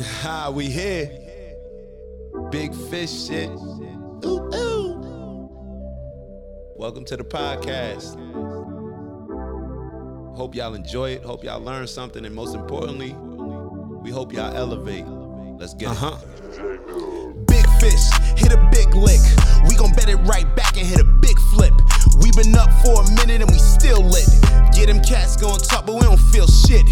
Ha, we here. Big fish shit. Ooh, ooh. Welcome to the podcast. Hope y'all enjoy it. Hope y'all learn something. And most importantly, we hope y'all elevate. Let's get Uh-huh. it. Big fish, hit a big lick. We gon' bet it right back and hit a big flip. We been up for a minute and we still lit. Get them cats gon' top, but we don't feel shit.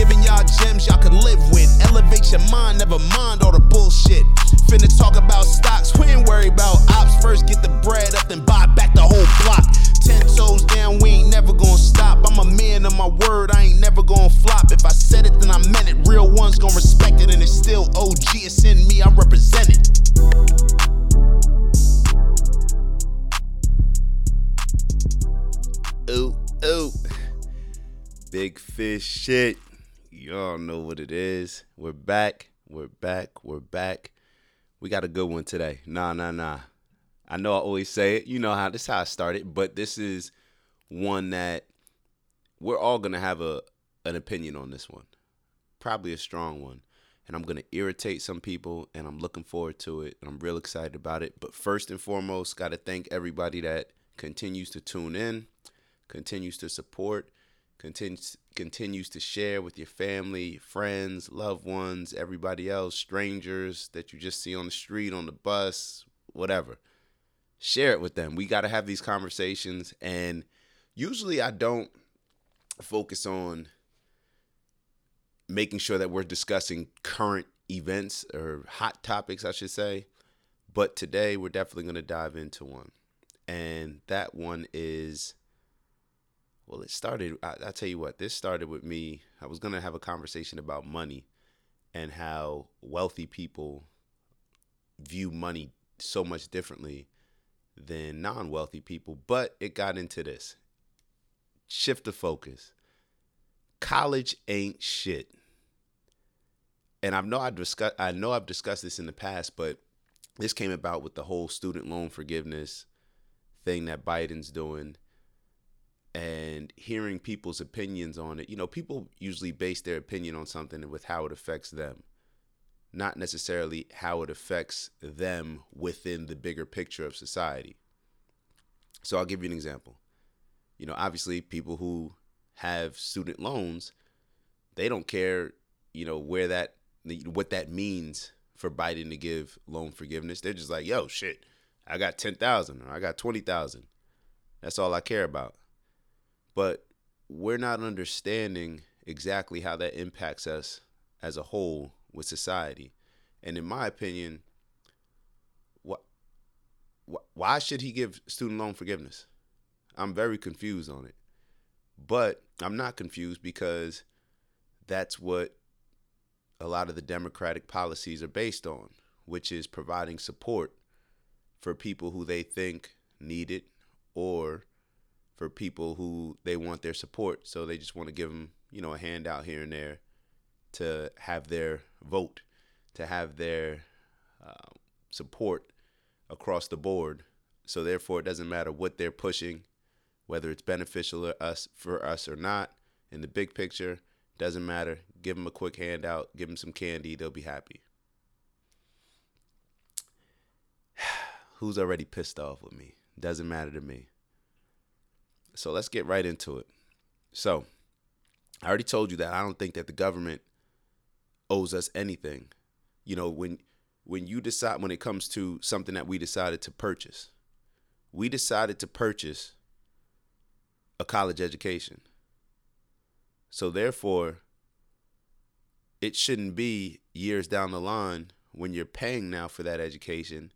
Giving y'all gems y'all can live with. Elevate your mind, never mind all the bullshit. Finna talk about stocks, we ain't worry about ops. First get the bread up, then buy back the whole block. Ten toes down, we ain't never gonna stop. I'm a man of my word, I ain't never gonna flop. If I said it, then I meant it. Real ones gon' respect it, and it's still OG. It's in me, I represent it. Ooh, ooh. Big fish shit. Y'all know what it is. We're back. We're back. We're back. We got a good one today. Nah, nah, nah. I know I always say it. You know how this is how I started, but this is one that we're all gonna have a an opinion on this one. Probably a strong one. And I'm gonna irritate some people and I'm looking forward to it and I'm real excited about it. But first and foremost, gotta thank everybody that continues to tune in, continues to support, continues continues to share with your family, friends, loved ones, everybody else, strangers that you just see on the street, on the bus, whatever. Share it with them. We got to have these conversations and usually I don't focus on making sure that we're discussing current events or hot topics, I should say. But today we're definitely going to dive into one. And that one is well, it started. I, I tell you what, this started with me. I was gonna have a conversation about money and how wealthy people view money so much differently than non-wealthy people. But it got into this. Shift the focus. College ain't shit. And I know I discuss. I know I've discussed this in the past, but this came about with the whole student loan forgiveness thing that Biden's doing and hearing people's opinions on it. You know, people usually base their opinion on something with how it affects them, not necessarily how it affects them within the bigger picture of society. So I'll give you an example. You know, obviously, people who have student loans, they don't care, you know, where that, what that means for Biden to give loan forgiveness. They're just like, yo, shit, I got 10,000 or I got 20,000. That's all I care about but we're not understanding exactly how that impacts us as a whole with society. And in my opinion, what, why should he give student loan forgiveness? I'm very confused on it. But I'm not confused because that's what a lot of the democratic policies are based on, which is providing support for people who they think need it or for people who they want their support. So they just want to give them, you know, a handout here and there to have their vote, to have their uh, support across the board. So therefore, it doesn't matter what they're pushing, whether it's beneficial to us for us or not. In the big picture, doesn't matter. Give them a quick handout, give them some candy, they'll be happy. Who's already pissed off with me? Doesn't matter to me. So let's get right into it. So, I already told you that I don't think that the government owes us anything. You know, when when you decide when it comes to something that we decided to purchase. We decided to purchase a college education. So therefore, it shouldn't be years down the line when you're paying now for that education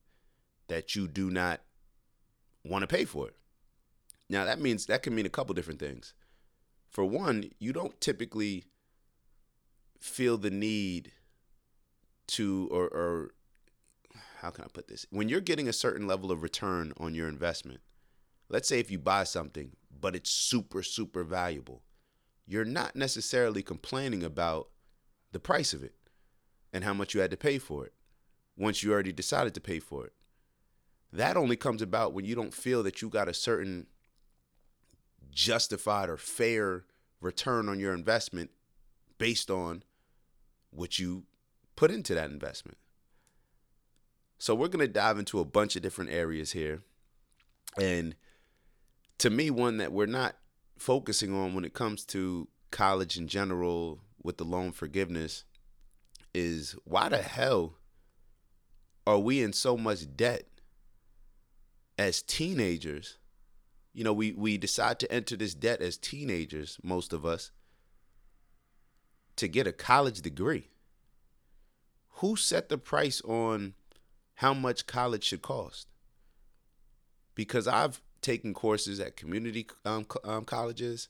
that you do not want to pay for it. Now that means that can mean a couple different things. For one, you don't typically feel the need to or, or how can I put this? When you're getting a certain level of return on your investment, let's say if you buy something, but it's super, super valuable, you're not necessarily complaining about the price of it and how much you had to pay for it once you already decided to pay for it. That only comes about when you don't feel that you got a certain justified or fair return on your investment based on what you put into that investment. So we're going to dive into a bunch of different areas here. And to me, one that we're not focusing on when it comes to college in general with the loan forgiveness is why the hell are we in so much debt as teenagers? You know, we, we decide to enter this debt as teenagers, most of us, to get a college degree. Who set the price on how much college should cost? Because I've taken courses at community um, um, colleges.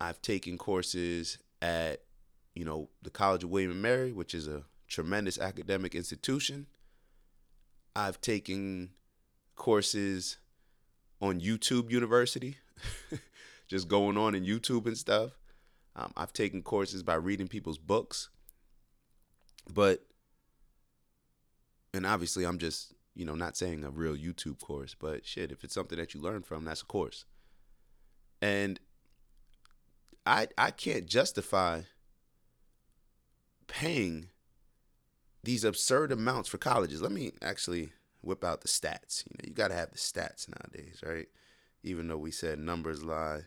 I've taken courses at, you know, the College of William and Mary, which is a tremendous academic institution. I've taken courses on YouTube University, just going on in YouTube and stuff. Um, I've taken courses by reading people's books, but and obviously I'm just you know not saying a real YouTube course, but shit, if it's something that you learn from, that's a course. And I I can't justify paying these absurd amounts for colleges. Let me actually whip out the stats. You know, you got to have the stats nowadays, right? Even though we said numbers lie,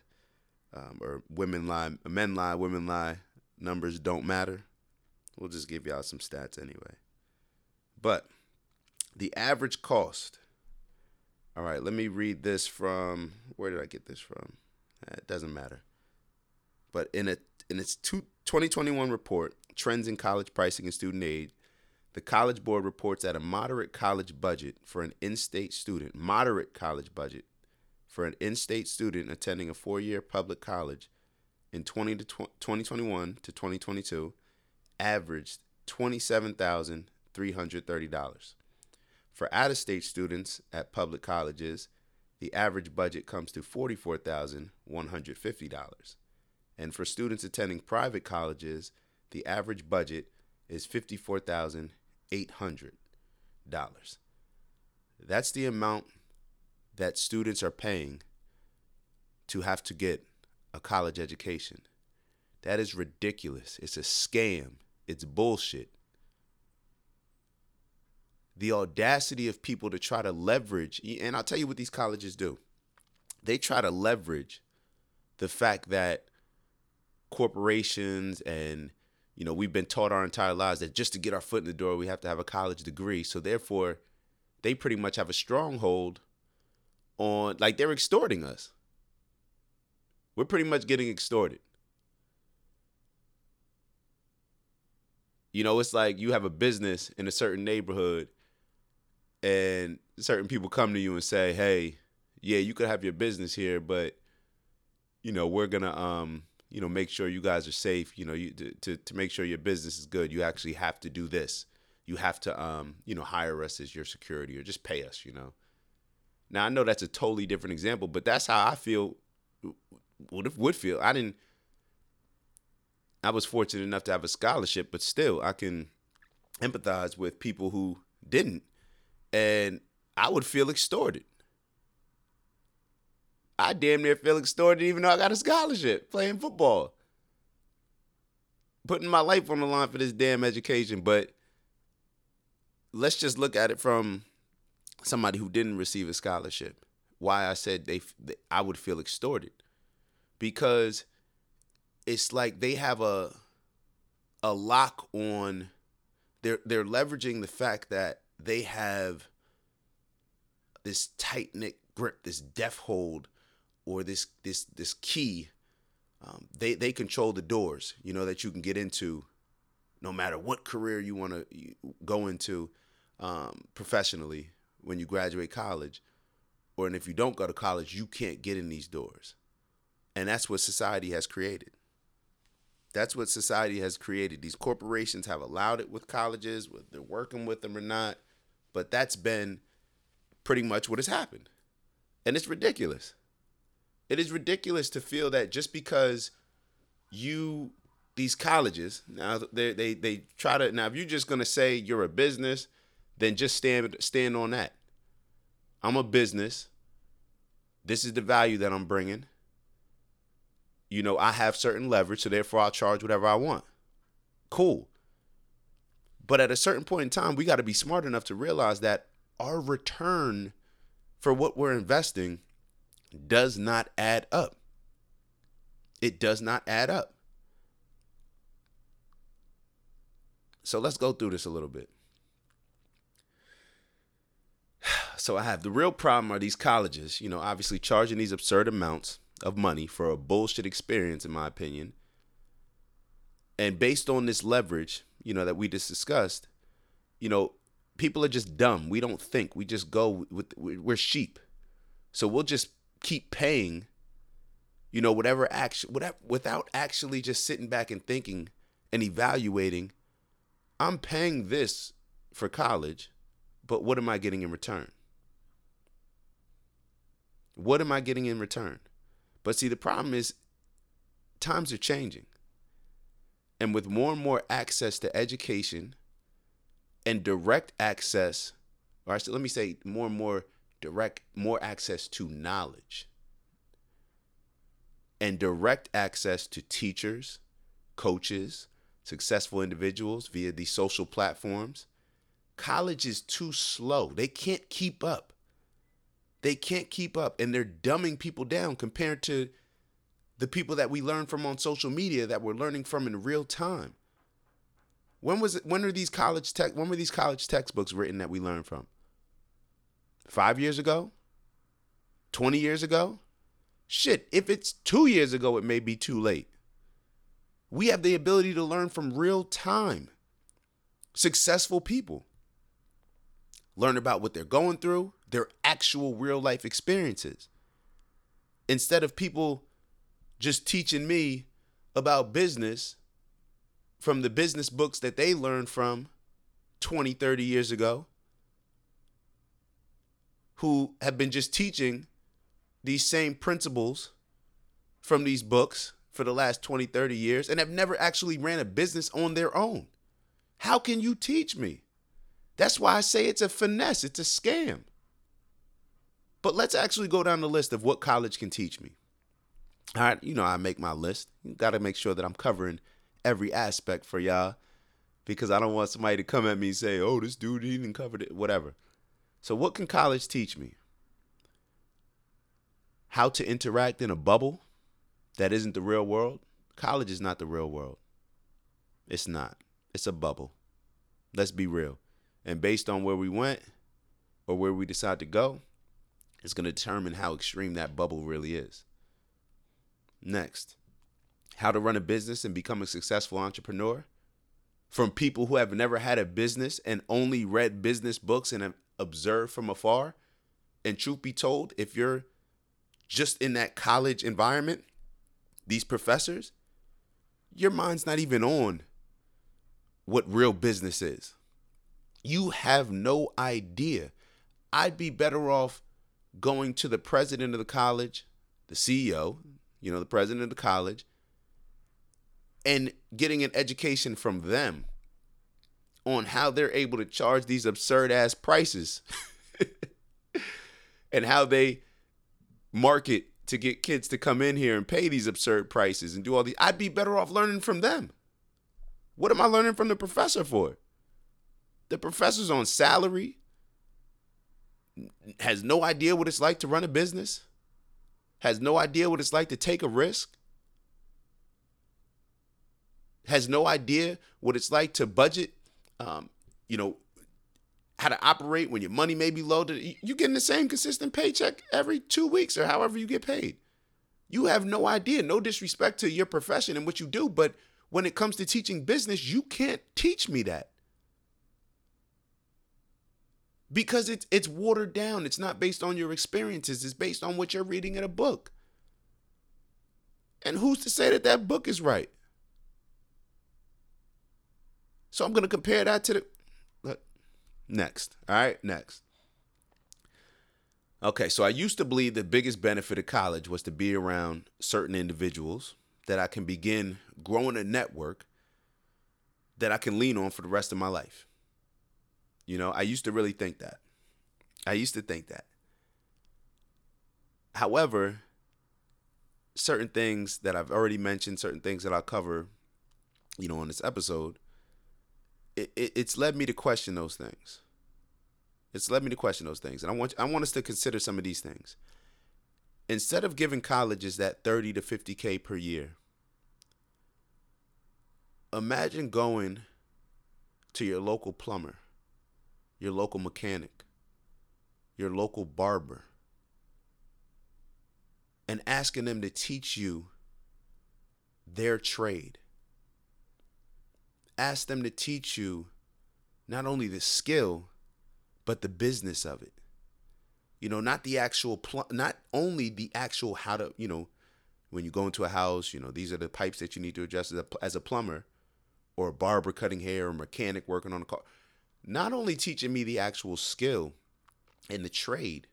um, or women lie, men lie, women lie, numbers don't matter. We'll just give y'all some stats anyway. But the average cost. All right, let me read this from where did I get this from? Uh, it doesn't matter. But in a in its two, 2021 report, Trends in College Pricing and Student Aid, the College Board reports that a moderate college budget for an in-state student, moderate college budget for an in-state student attending a four-year public college in 20 to 2021 to 2022 averaged $27,330. For out-of-state students at public colleges, the average budget comes to $44,150. And for students attending private colleges, the average budget is $54,800. That's the amount that students are paying to have to get a college education. That is ridiculous. It's a scam. It's bullshit. The audacity of people to try to leverage, and I'll tell you what these colleges do. They try to leverage the fact that corporations and you know we've been taught our entire lives that just to get our foot in the door we have to have a college degree so therefore they pretty much have a stronghold on like they're extorting us. We're pretty much getting extorted. You know, it's like you have a business in a certain neighborhood and certain people come to you and say, "Hey, yeah, you could have your business here, but you know, we're going to um, you know, make sure you guys are safe, you know, you to to make sure your business is good, you actually have to do this. You have to um, you know, hire us as your security or just pay us, you know." Now I know that's a totally different example, but that's how I feel. Would would feel. I didn't. I was fortunate enough to have a scholarship, but still, I can empathize with people who didn't, and I would feel extorted. I damn near feel extorted, even though I got a scholarship playing football, putting my life on the line for this damn education. But let's just look at it from somebody who didn't receive a scholarship. Why I said they, I would feel extorted because it's like they have a a lock on they're they're leveraging the fact that they have this tight knit grip, this death hold, or this this this key. Um, they they control the doors, you know, that you can get into, no matter what career you want to go into um, professionally when you graduate college, or and if you don't go to college, you can't get in these doors. And that's what society has created. That's what society has created. These corporations have allowed it with colleges, whether they're working with them or not. But that's been pretty much what has happened. And it's ridiculous. It is ridiculous to feel that just because you these colleges now they they they try to now if you're just gonna say you're a business, then just stand stand on that. I'm a business. This is the value that I'm bringing. You know, I have certain leverage, so therefore I'll charge whatever I want. Cool. But at a certain point in time, we got to be smart enough to realize that our return for what we're investing does not add up. It does not add up. So let's go through this a little bit. So I have the real problem are these colleges, you know, obviously charging these absurd amounts of money for a bullshit experience, in my opinion. And based on this leverage, you know, that we just discussed, you know, people are just dumb. We don't think. We just go with we're sheep. So we'll just keep paying, you know, whatever action whatever without actually just sitting back and thinking and evaluating, I'm paying this for college, but what am I getting in return? What am I getting in return? But see, the problem is times are changing. And with more and more access to education and direct access, or let me say more and more direct, more access to knowledge and direct access to teachers, coaches, successful individuals via these social platforms, college is too slow. They can't keep up. They can't keep up and they're dumbing people down compared to the people that we learn from on social media that we're learning from in real time. When was it when are these college tech when were these college textbooks written that we learn from? 5 years ago? 20 years ago? Shit, if it's 2 years ago it may be too late. We have the ability to learn from real time. Successful people learn about what they're going through, their actual real life experiences. Instead of people just teaching me about business from the business books that they learned from 20, 30 years ago, who have been just teaching these same principles from these books for the last 20, 30 years and have never actually ran a business on their own. How can you teach me? That's why I say it's a finesse, it's a scam. But let's actually go down the list of what college can teach me. All right, you know, I make my list. You got to make sure that I'm covering every aspect for y'all because I don't want somebody to come at me and say, oh, this dude didn't cover it, whatever. So, what can college teach me? How to interact in a bubble that isn't the real world. College is not the real world. It's not. It's a bubble. Let's be real. And based on where we went or where we decide to go, it's going to determine how extreme that bubble really is. Next, how to run a business and become a successful entrepreneur. From people who have never had a business and only read business books and have observed from afar. And truth be told, if you're just in that college environment, these professors, your mind's not even on what real business is. You have no idea. I'd be better off going to the president of the college, the CEO, you know, the president of the college, and getting an education from them on how they're able to charge these absurd ass prices and how they market to get kids to come in here and pay these absurd prices and do all these. I'd be better off learning from them. What am I learning from the professor for? The professor's on salary, has no idea what it's like to run a business has no idea what it's like to take a risk, has no idea what it's like to budget, um, you know, how to operate when your money may be low. You're getting the same consistent paycheck every two weeks or however you get paid. You have no idea. No disrespect to your profession and what you do, but when it comes to teaching business, you can't teach me that because it's it's watered down. It's not based on your experiences. It's based on what you're reading in a book. And who's to say that that book is right? So I'm going to compare that to the look, next. All right, next. Okay, so I used to believe the biggest benefit of college was to be around certain individuals that I can begin growing a network that I can lean on for the rest of my life. You know, I used to really think that. I used to think that. However, certain things that I've already mentioned, certain things that I'll cover, you know, on this episode, it, it, it's led me to question those things. It's led me to question those things, and I want I want us to consider some of these things. Instead of giving colleges that 30 to 50k per year, imagine going to your local plumber, your local mechanic, your local barber, and asking them to teach you their trade. Ask them to teach you not only the skill, but the business of it. You know, not the actual, pl- not only the actual how to, you know, when you go into a house, you know, these are the pipes that you need to adjust as a, as a plumber or a barber cutting hair or mechanic working on a car. Not only teaching me the actual skill and the trade,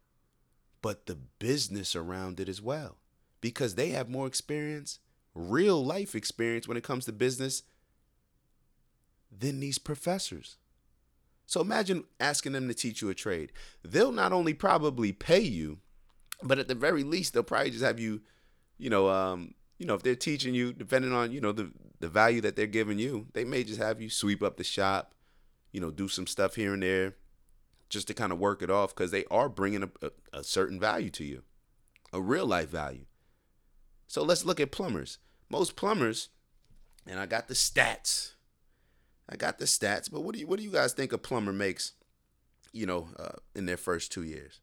but the business around it as well. Because they have more experience, real life experience when it comes to business than these professors. So imagine asking them to teach you a trade. They'll not only probably pay you, but at the very least, they'll probably just have you, you know, um, you know, if they're teaching you, depending on you know the the value that they're giving you, they may just have you sweep up the shop, you know, do some stuff here and there, just to kind of work it off because they are bringing a, a, a certain value to you, a real life value. So let's look at plumbers. Most plumbers, and I got the stats I got the stats, but what do you what do you guys think a plumber makes, you know, uh, in their first two years?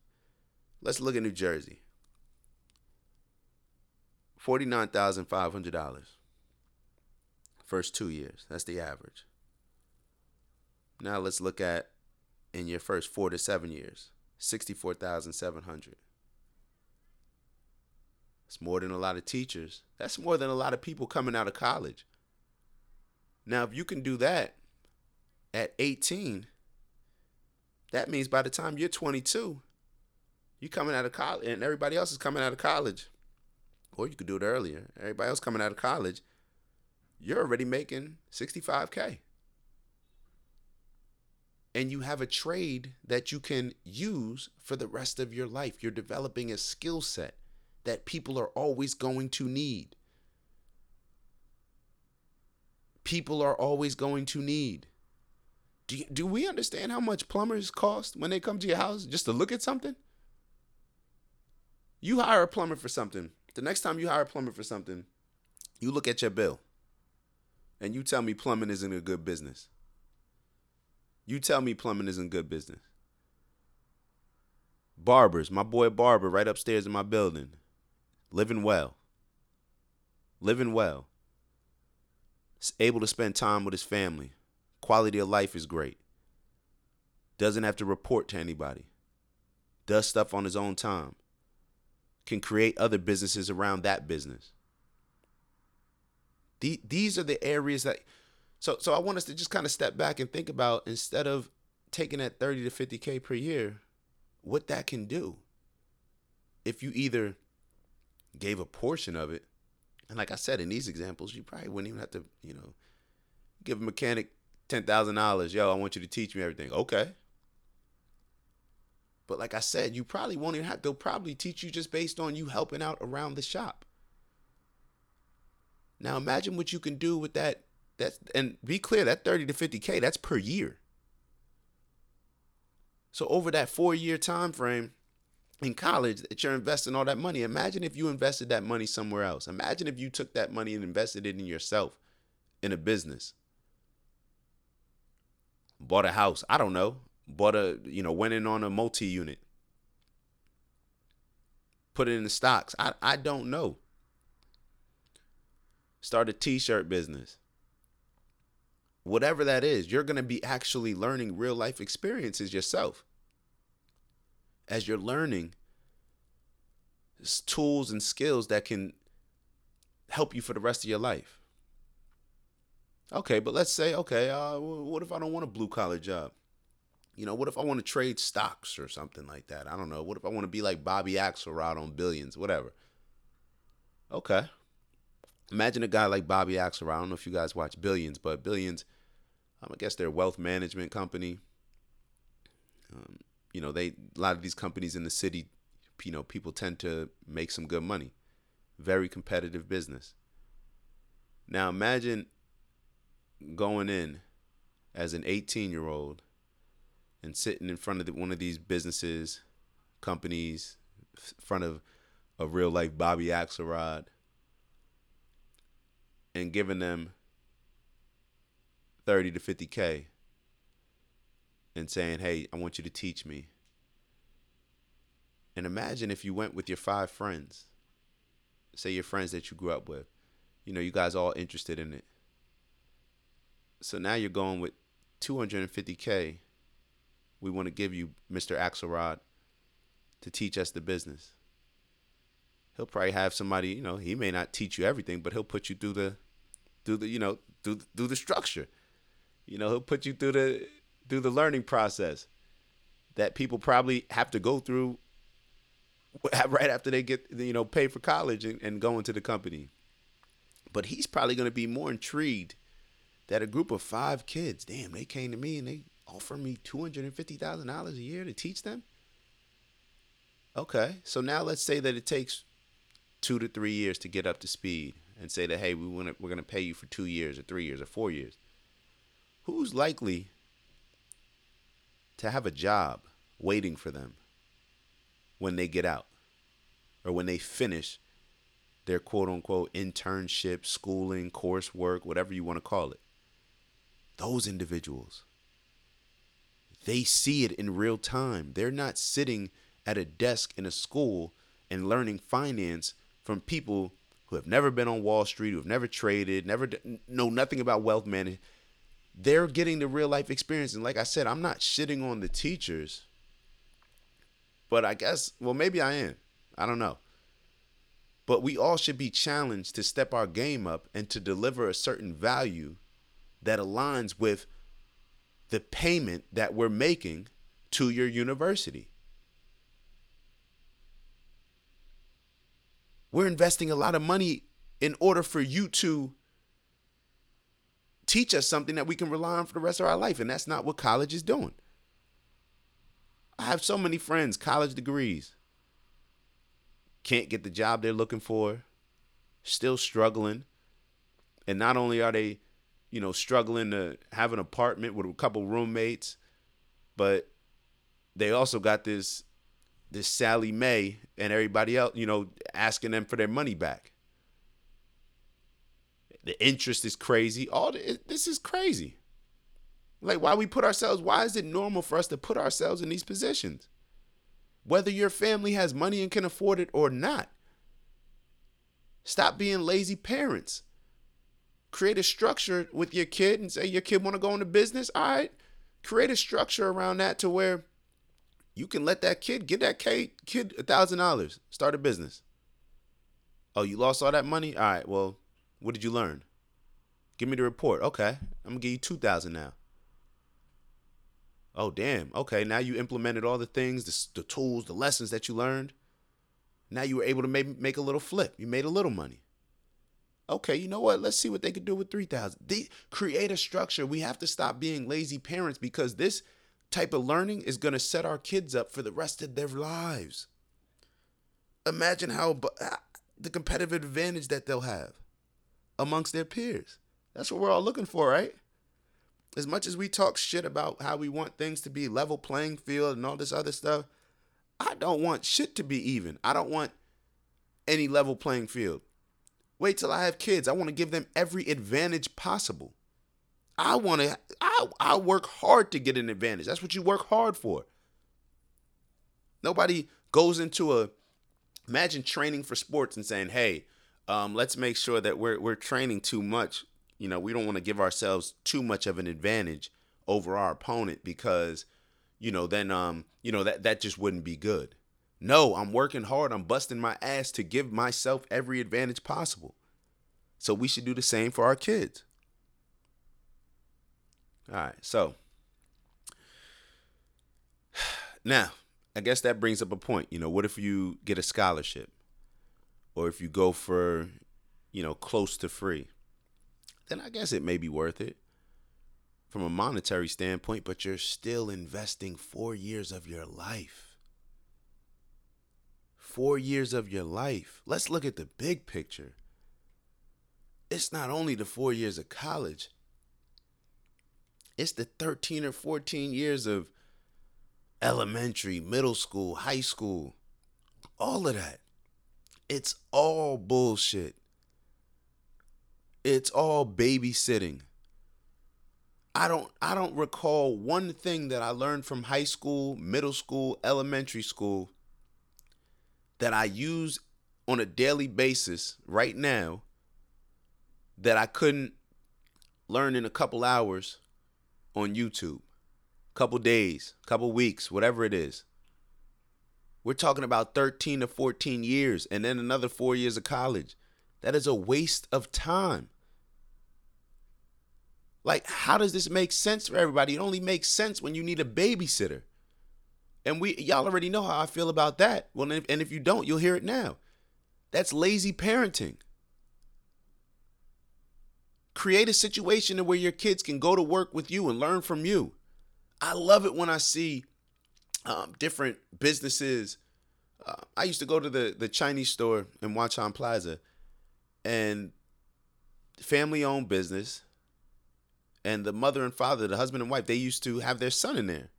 Let's look at New Jersey. Forty nine thousand five hundred dollars. First two years. That's the average. Now let's look at in your first four to seven years, sixty four thousand seven hundred. It's more than a lot of teachers. That's more than a lot of people coming out of college. Now, if you can do that at 18, that means by the time you're 22, you're coming out of college, and everybody else is coming out of college, or you could do it earlier. Everybody else coming out of college, you're already making 65k, and you have a trade that you can use for the rest of your life. You're developing a skill set that people are always going to need people are always going to need. Do, you, do we understand how much plumbers cost when they come to your house just to look at something? You hire a plumber for something. The next time you hire a plumber for something, you look at your bill and you tell me plumbing isn't a good business. You tell me plumbing isn't good business. Barbers, my boy Barber right upstairs in my building, living well. Living well able to spend time with his family. Quality of life is great. Doesn't have to report to anybody. Does stuff on his own time. Can create other businesses around that business. these are the areas that so so I want us to just kind of step back and think about instead of taking that 30 to 50k per year, what that can do. If you either gave a portion of it and like I said, in these examples, you probably wouldn't even have to, you know, give a mechanic ten thousand dollars. Yo, I want you to teach me everything. Okay. But like I said, you probably won't even have. They'll probably teach you just based on you helping out around the shop. Now imagine what you can do with that. That's and be clear that thirty to fifty k. That's per year. So over that four year time frame, in college that you're investing all that money. Imagine if you invested that money somewhere else. Imagine if you took that money and invested it in yourself in a business. Bought a house. I don't know. Bought a, you know, went in on a multi unit. Put it in the stocks. I, I don't know. Start a t shirt business. Whatever that is, you're going to be actually learning real life experiences yourself as you're learning tools and skills that can help you for the rest of your life. Okay, but let's say, okay, uh, what if I don't want a blue collar job? You know, what if I want to trade stocks or something like that? I don't know. What if I want to be like Bobby Axelrod on Billions, whatever? Okay. Imagine a guy like Bobby Axelrod. I don't know if you guys watch Billions, but Billions, um, I guess they're wealth management company. Um, you know, they a lot of these companies in the city, you know, people tend to make some good money. Very competitive business. Now imagine going in as an 18 year old and sitting in front of the, one of these businesses, companies, front of a real life Bobby Axelrod, and giving them 30 to 50K and saying, hey, I want you to teach me. And imagine if you went with your five friends, say your friends that you grew up with, you know, you guys all interested in it. So now you're going with 250K. We want to give you Mr. Axelrod to teach us the business. He'll probably have somebody, you know, he may not teach you everything, but he'll put you through the, through the, you know, through, through the structure. You know, he'll put you through the, through the learning process that people probably have to go through right after they get you know pay for college and, and go into the company. But he's probably going to be more intrigued that a group of five kids damn they came to me and they offered me $250000 a year to teach them? Okay so now let's say that it takes two to three years to get up to speed and say that hey we want to, we're going to pay you for two years or three years or four years. Who's likely to have a job waiting for them when they get out or when they finish their quote unquote internship, schooling, coursework, whatever you want to call it. Those individuals, they see it in real time. They're not sitting at a desk in a school and learning finance from people who have never been on Wall Street, who have never traded, never know nothing about wealth management they're getting the real life experience. And like I said, I'm not shitting on the teachers, but I guess, well, maybe I am. I don't know. But we all should be challenged to step our game up and to deliver a certain value that aligns with the payment that we're making to your university. We're investing a lot of money in order for you to teach us something that we can rely on for the rest of our life. And that's not what college is doing. I have so many friends, college degrees, can't get the job they're looking for, still struggling. And not only are they, you know, struggling to have an apartment with a couple roommates, but they also got this this Sallie Mae and everybody else, you know, asking them for their money back. The interest is crazy. All the, this is crazy. Like why we put ourselves, why is it normal for us to put ourselves in these positions? Whether your family has money and can afford it or not. Stop being lazy parents. Create a structure with your kid and say your kid want to go into business. All right. Create a structure around that to where you can let that kid get that kid a thousand dollars, start a business. Oh, you lost all that money? All right, well, what did you learn? Give me the report. Okay. I'm gonna give you two thousand now. Oh damn. Okay, now you implemented all the things, the, the tools, the lessons that you learned. Now you were able to maybe make a little flip. You made a little money. Okay, you know what? Let's see what they could do with 3000. They create a structure. We have to stop being lazy parents because this type of learning is going to set our kids up for the rest of their lives. Imagine how uh, the competitive advantage that they'll have amongst their peers. That's what we're all looking for, right? As much as we talk shit about how we want things to be level playing field and all this other stuff, I don't want shit to be even. I don't want any level playing field. Wait till I have kids. I want to give them every advantage possible. I want to I I work hard to get an advantage. That's what you work hard for. Nobody goes into a imagine training for sports and saying, "Hey, um, let's make sure that we're we're training too much. You know, we don't want to give ourselves too much of an advantage over our opponent because, you know, then um, you know that that just wouldn't be good. No, I'm working hard. I'm busting my ass to give myself every advantage possible. So we should do the same for our kids. All right, so now I guess that brings up a point. You know, what if you get a scholarship? Or if you go for, you know, close to free, then I guess it may be worth it from a monetary standpoint, but you're still investing four years of your life. Four years of your life. Let's look at the big picture. It's not only the four years of college, It's the 13 or 14 years of elementary, middle school, high school, all of that. It's all bullshit. It's all babysitting. I don't I don't recall one thing that I learned from high school, middle school, elementary school that I use on a daily basis right now that I couldn't learn in a couple hours on YouTube. Couple days, couple weeks, whatever it is. We're talking about 13 to 14 years and then another 4 years of college. That is a waste of time. Like, how does this make sense for everybody? It only makes sense when you need a babysitter. And we y'all already know how I feel about that. Well, and if, and if you don't, you'll hear it now. That's lazy parenting. Create a situation where your kids can go to work with you and learn from you. I love it when I see um, different businesses. Uh, I used to go to the the Chinese store in Wanchai Plaza, and family owned business and the mother and father, the husband and wife, they used to have their son in there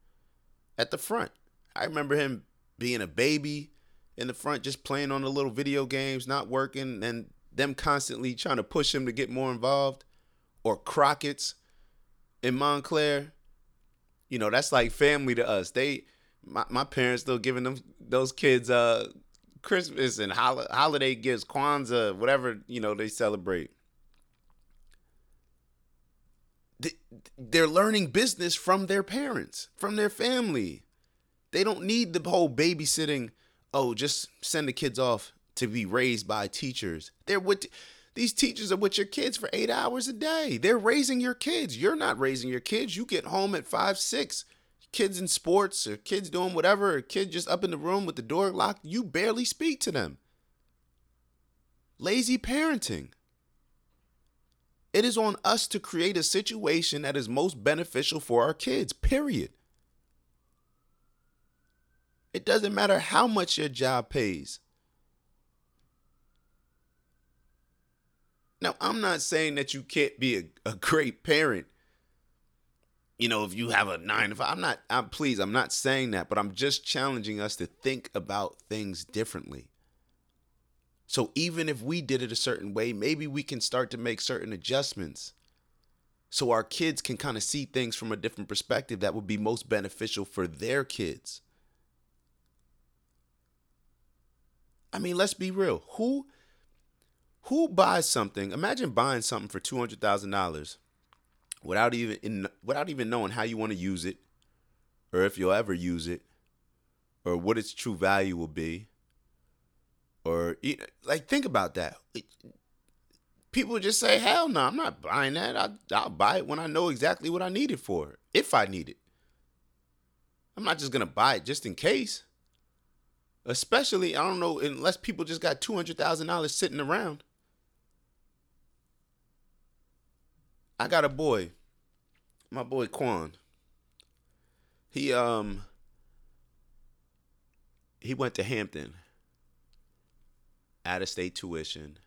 at the front. I remember him being a baby in the front, just playing on the little video games, not working, and them constantly trying to push him to get more involved. Or Crockett's in Montclair. You know, that's like family to us. They my, my parents still giving them those kids uh Christmas and hol- holiday gifts, Kwanzaa, whatever, you know, they celebrate. they're learning business from their parents, from their family. They don't need the whole babysitting. Oh, just send the kids off to be raised by teachers. They're with these teachers are with your kids for eight hours a day. They're raising your kids. You're not raising your kids. You get home at five, six. Kids in sports or kids doing whatever, or kid just up in the room with the door locked. You barely speak to them. Lazy parenting. It is on us to create a situation that is most beneficial for our kids, period. It doesn't matter how much your job pays. Now, I'm not saying that you can't be a, a great parent. You know, if you have a nine to five, I'm not, I'm please, I'm not saying that, but I'm just challenging us to think about things differently. So even if we did it a certain way, maybe we can start to make certain adjustments so our kids can kind of see things from a different perspective that would be most beneficial for their kids. I mean, let's be real. Who who buys something? Imagine buying something for two hundred thousand dollars without even in, without even knowing how you want to use it, or if you'll ever use it, or what its true value will be or you like think about that. People just say, "Hell no, I'm not buying that. I, I'll buy it when I know exactly what I need it for, if I need it. I'm not just gonna buy it just in case. Especially, I don't know, unless people just got two hundred thousand dollars sitting around. I got a boy, my boy Quan. He um he went to Hampton out of state tuition.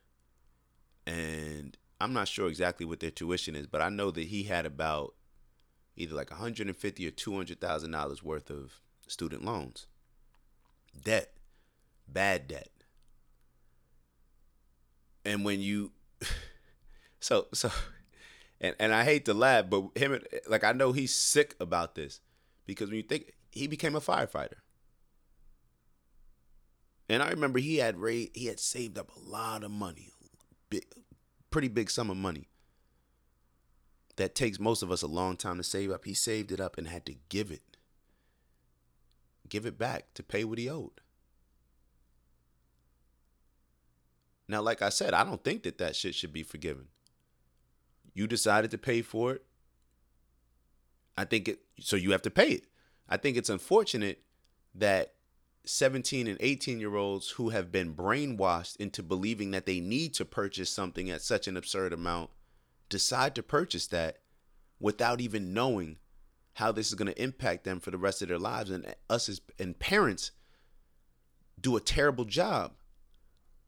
And I'm not sure exactly what their tuition is, but I know that he had about either like 150 or 200 thousand dollars worth of student loans, debt, bad debt. And when you, so so, and and I hate to laugh, but him like I know he's sick about this because when you think he became a firefighter, and I remember he had raised, he had saved up a lot of money, big, pretty big sum of money. That takes most of us a long time to save up. He saved it up and had to give it, give it back to pay what he owed. Now, like I said, I don't think that that shit should be forgiven. You decided to pay for it. I think it, so you have to pay it. I think it's unfortunate that 17 and 18 year olds who have been brainwashed into believing that they need to purchase something at such an absurd amount decide to purchase that without even knowing how this is going to impact them for the rest of their lives and us as and parents do a terrible job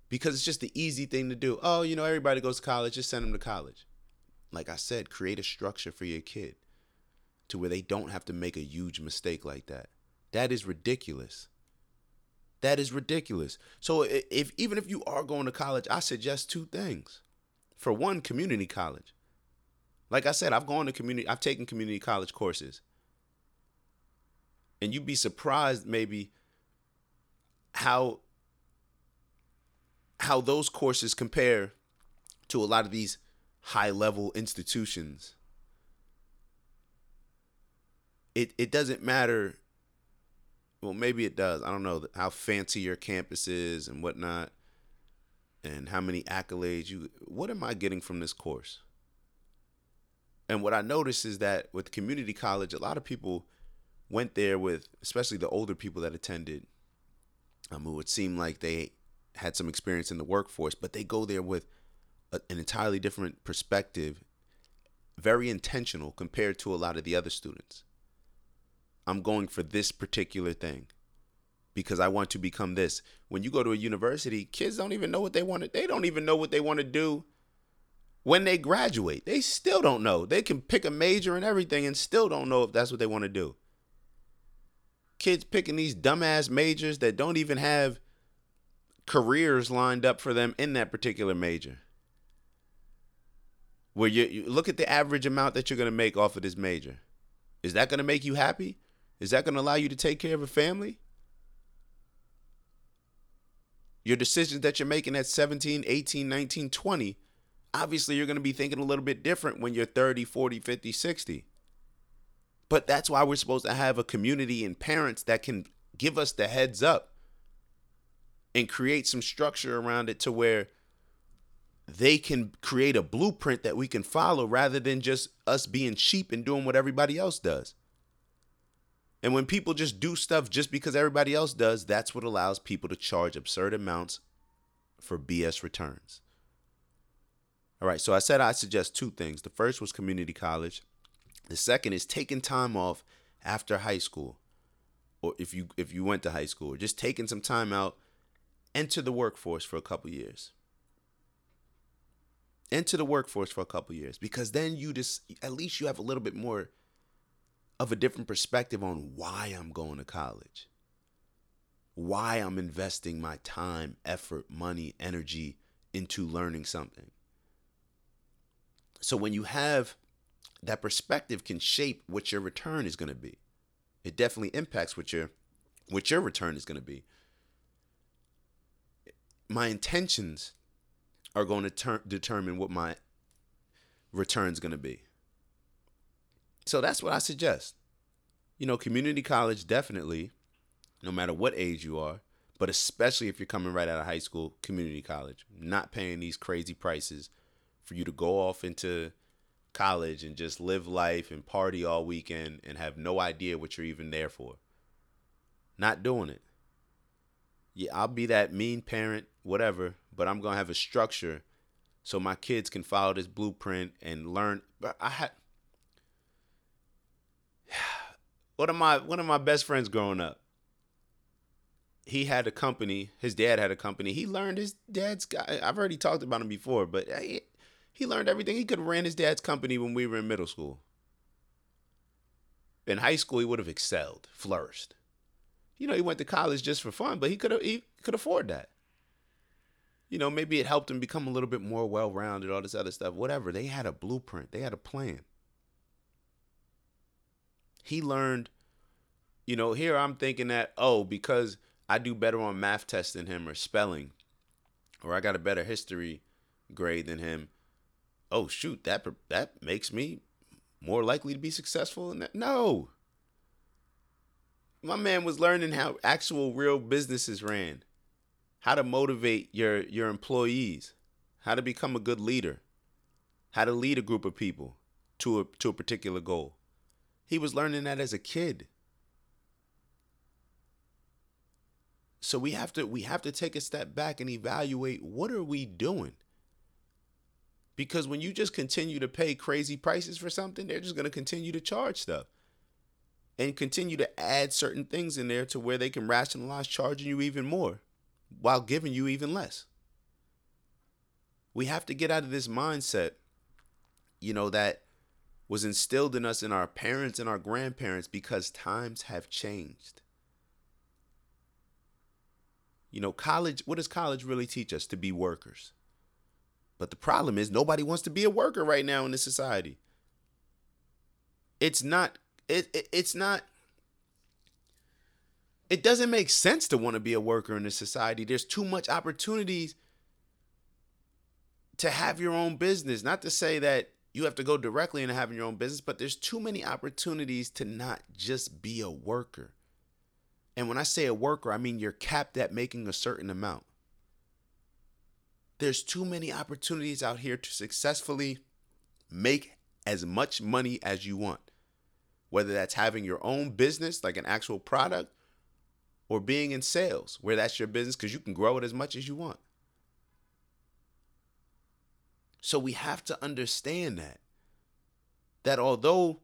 because it's just the easy thing to do oh you know everybody goes to college just send them to college like i said create a structure for your kid to where they don't have to make a huge mistake like that. That is ridiculous. That is ridiculous. So if even if you are going to college, I suggest two things. For one, community college. Like I said, I've gone to community I've taken community college courses. And you'd be surprised maybe how how those courses compare to a lot of these high level institutions. It it doesn't matter. Well, maybe it does. I don't know how fancy your campus is and whatnot, and how many accolades you. What am I getting from this course? And what I noticed is that with community college, a lot of people went there with, especially the older people that attended, um, who would seem like they had some experience in the workforce, but they go there with an entirely different perspective, very intentional compared to a lot of the other students. I'm going for this particular thing because I want to become this. When you go to a university, kids don't even know what they want to they don't even know what they want to do when they graduate. They still don't know. They can pick a major and everything and still don't know if that's what they want to do. Kids picking these dumbass majors that don't even have careers lined up for them in that particular major. Where you, you look at the average amount that you're going to make off of this major. Is that going to make you happy? Is that going to allow you to take care of a family? Your decisions that you're making at 17, 18, 19, 20, obviously you're going to be thinking a little bit different when you're 30, 40, 50, 60. But that's why we're supposed to have a community and parents that can give us the heads up and create some structure around it to where they can create a blueprint that we can follow rather than just us being cheap and doing what everybody else does. And when people just do stuff just because everybody else does, that's what allows people to charge absurd amounts for BS returns. All right, so I said I suggest two things. The first was community college. The second is taking time off after high school or if you if you went to high school, just taking some time out enter the workforce for a couple years. Enter the workforce for a couple years because then you just at least you have a little bit more of a different perspective on why I'm going to college. Why I'm investing my time, effort, money, energy into learning something. So when you have that perspective can shape what your return is going to be. It definitely impacts what your what your return is going to be my intentions are going to ter- determine what my return is going to be. So that's what I suggest. You know, community college definitely, no matter what age you are, but especially if you're coming right out of high school, community college, not paying these crazy prices for you to go off into college and just live life and party all weekend and have no idea what you're even there for. Not doing it. Yeah, I'll be that mean parent whatever, but I'm gonna have a structure so my kids can follow this blueprint and learn. But I had one of my one of my best friends growing up. He had a company. His dad had a company. He learned his dad's guy. I've already talked about him before, but he, he learned everything. He could have ran his dad's company when we were in middle school. In high school, he would have excelled, flourished. You know, he went to college just for fun, but he could he could afford that you know, maybe it helped him become a little bit more well rounded, all this other stuff, whatever. They had a blueprint, they had a plan. He learned, you know, here I'm thinking that, oh, because I do better on math tests than him or spelling, or I got a better history grade than him. Oh shoot, that that makes me more likely to be successful in that. No. My man was learning how actual real businesses ran how to motivate your your employees, how to become a good leader, how to lead a group of people to a to a particular goal. He was learning that as a kid. So we have to we have to take a step back and evaluate what are we doing? Because when you just continue to pay crazy prices for something, they're just going to continue to charge stuff and continue to add certain things in there to where they can rationalize charging you even more while giving you even less. We have to get out of this mindset, you know, that was instilled in us in our parents and our grandparents because times have changed. You know, college, what does college really teach us? To be workers. But the problem is nobody wants to be a worker right now in this society. It's not it, it it's not it doesn't make sense to want to be a worker in this society. There's too much opportunities to have your own business. Not to say that you have to go directly into having your own business, but there's too many opportunities to not just be a worker. And when I say a worker, I mean you're capped at making a certain amount. There's too many opportunities out here to successfully make as much money as you want. Whether that's having your own business, like an actual product, or being in sales, where that's your business because you can grow it as much as you want. So we have to understand that. That although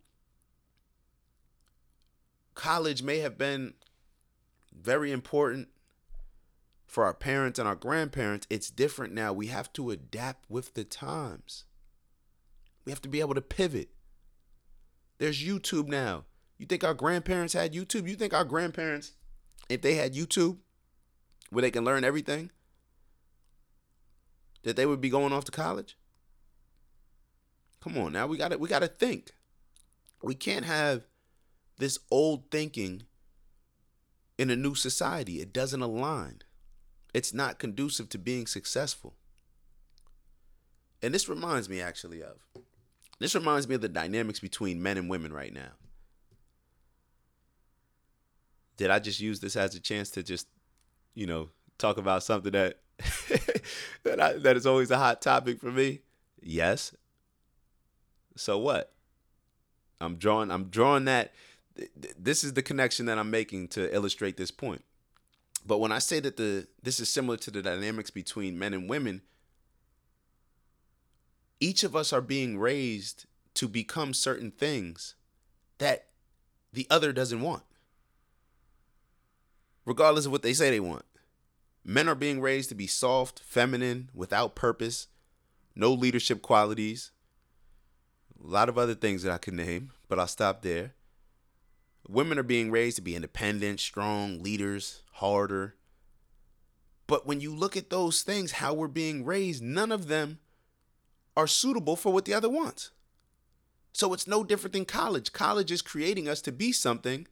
college may have been very important for our parents and our grandparents, it's different now. We have to adapt with the times. We have to be able to pivot. There's YouTube now. You think our grandparents had YouTube? You think our grandparents, if they had YouTube where they can learn everything, that they would be going off to college? Come on now, we got to we got to think. We can't have this old thinking in a new society. It doesn't align. It's not conducive to being successful. And this reminds me actually of this reminds me of the dynamics between men and women right now. Did I just use this as a chance to just, you know, talk about something that that I, that is always a hot topic for me? Yes, so what? I'm drawing I'm drawing that this is the connection that I'm making to illustrate this point. But when I say that the this is similar to the dynamics between men and women, each of us are being raised to become certain things that the other doesn't want. Regardless of what they say they want. Men are being raised to be soft, feminine, without purpose, no leadership qualities, a lot of other things that I could name, but I'll stop there. Women are being raised to be independent, strong, leaders, harder. But when you look at those things, how we're being raised, none of them are suitable for what the other wants. So it's no different than college. College is creating us to be something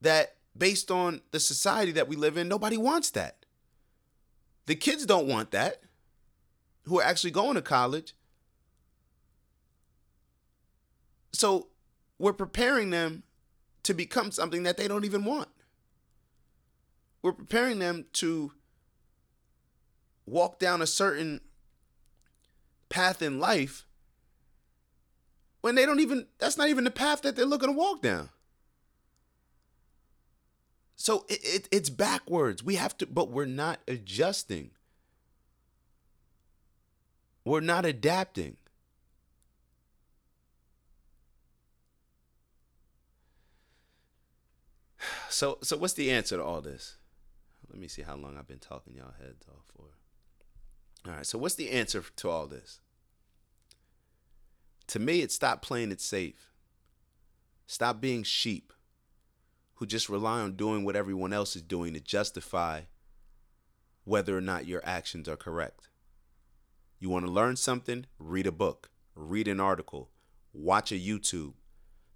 that, based on the society that we live in, nobody wants that. The kids don't want that who are actually going to college. So we're preparing them to become something that they don't even want. We're preparing them to walk down a certain path in life when they don't even, that's not even the path that they're looking to walk down. So it, it, it's backwards. We have to, but we're not adjusting. We're not adapting. So so what's the answer to all this? Let me see how long I've been talking y'all heads off for. All right, so what's the answer to all this? To me, it's stop playing it safe. Stop being sheep who just rely on doing what everyone else is doing to justify whether or not your actions are correct. You want to learn something? Read a book, read an article, watch a YouTube,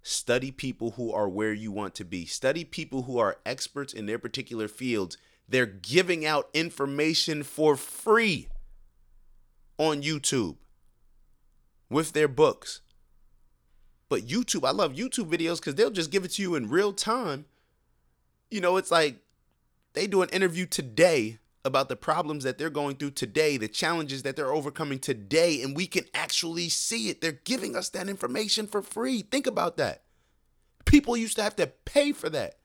Study people who are where you want to be. Study people who are experts in their particular fields. They're giving out information for free on YouTube with their books. But YouTube, I love YouTube videos because they'll just give it to you in real time. You know, it's like they do an interview today about the problems that they're going through today, the challenges that they're overcoming today, and we can actually see it. They're giving us that information for free. Think about that. People used to have to pay for that.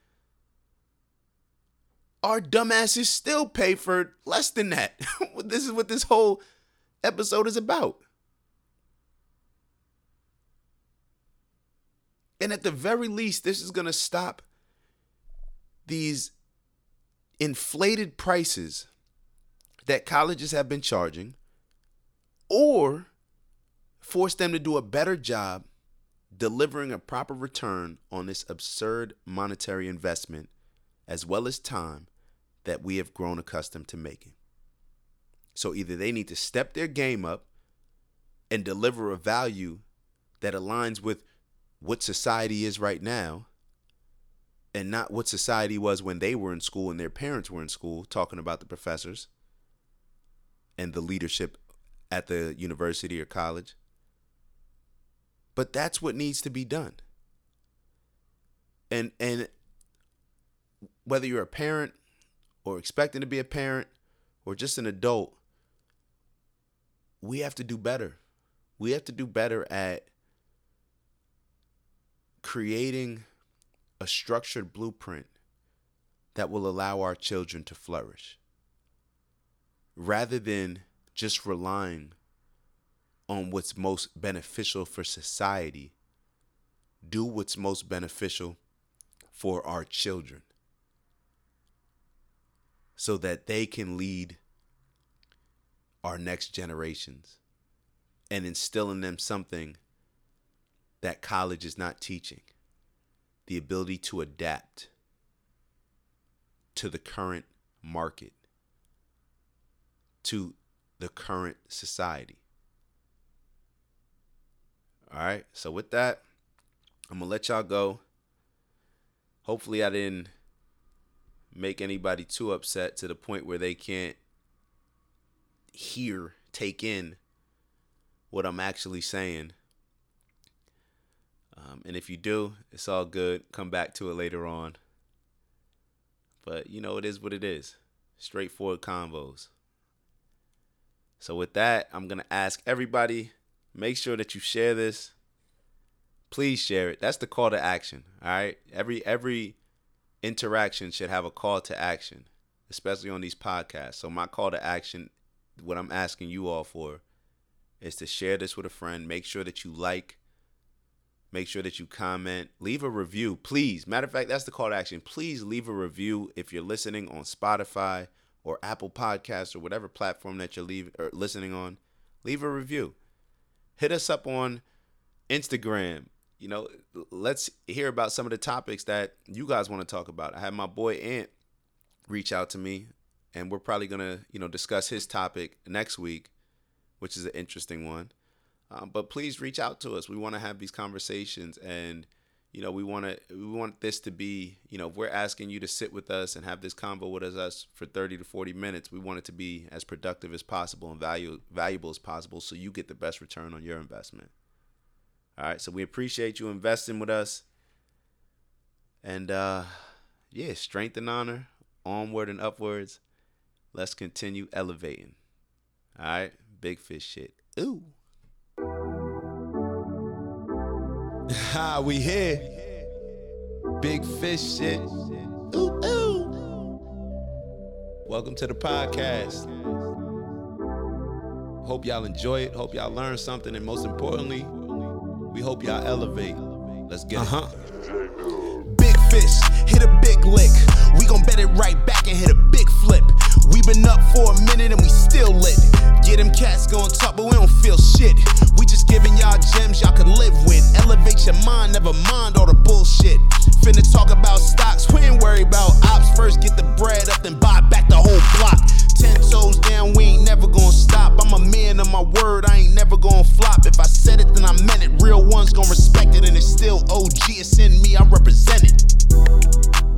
Our dumbasses still pay for less than that. this is what this whole episode is about. And at the very least, this is going to stop these inflated prices that colleges have been charging or force them to do a better job delivering a proper return on this absurd monetary investment as well as time that we have grown accustomed to making. So either they need to step their game up and deliver a value that aligns with what society is right now and not what society was when they were in school and their parents were in school talking about the professors and the leadership at the university or college. But that's what needs to be done. And and whether you're a parent or expecting to be a parent or just an adult, we have to do better. We have to do better at creating a structured blueprint that will allow our children to flourish rather than just relying on what's most beneficial for society. Do what's most beneficial for our children so that they can lead our next generations and instill in them something that college is not teaching the ability to adapt to the current market, to the current society. All right, so with that, I'm gonna let y'all go. Hopefully, I didn't make anybody too upset to the point where they can't hear, take in what I'm actually saying. Um, and if you do, it's all good. Come back to it later on. But you know, it is what it is. Straightforward convos. So with that, I'm gonna ask everybody, make sure that you share this. Please share it. That's the call to action. All right. Every every interaction should have a call to action, especially on these podcasts. So my call to action, what I'm asking you all for, is to share this with a friend. Make sure that you like, Make sure that you comment, leave a review, please. Matter of fact, that's the call to action. Please leave a review if you're listening on Spotify or Apple Podcasts or whatever platform that you're leave, or listening on. Leave a review. Hit us up on Instagram. You know, let's hear about some of the topics that you guys want to talk about. I had my boy Ant reach out to me, and we're probably gonna, you know, discuss his topic next week, which is an interesting one. Um, but please reach out to us. We want to have these conversations, and you know, we want to we want this to be, you know, if we're asking you to sit with us and have this convo with us for 30 to 40 minutes, we want it to be as productive as possible and value valuable as possible, so you get the best return on your investment. All right, so we appreciate you investing with us, and uh, yeah, strength and honor, onward and upwards. Let's continue elevating. All right, big fish shit. Ooh. Ha, we here. Big fish shit. Ooh, ooh. Welcome to the podcast. Hope y'all enjoy it. Hope y'all learn something. And most importantly, we hope y'all elevate. Let's get Uh-huh. it. Big fish, hit a big lick. We gon' bet it right back and hit a big flip. We been up for a minute and we still lit. Yeah, them cats gon' talk, but we don't feel shit. We just giving y'all gems y'all can live with. Elevate your mind, never mind all the bullshit. Finna talk about stocks, we ain't worry about ops. First get the bread up, then buy back the whole block. Ten toes down, we ain't never gonna stop. I'm a man of my word, I ain't never gonna flop. If I said it, then I meant it. Real ones gon' respect it, and it's still OG. It's in me, I represent it.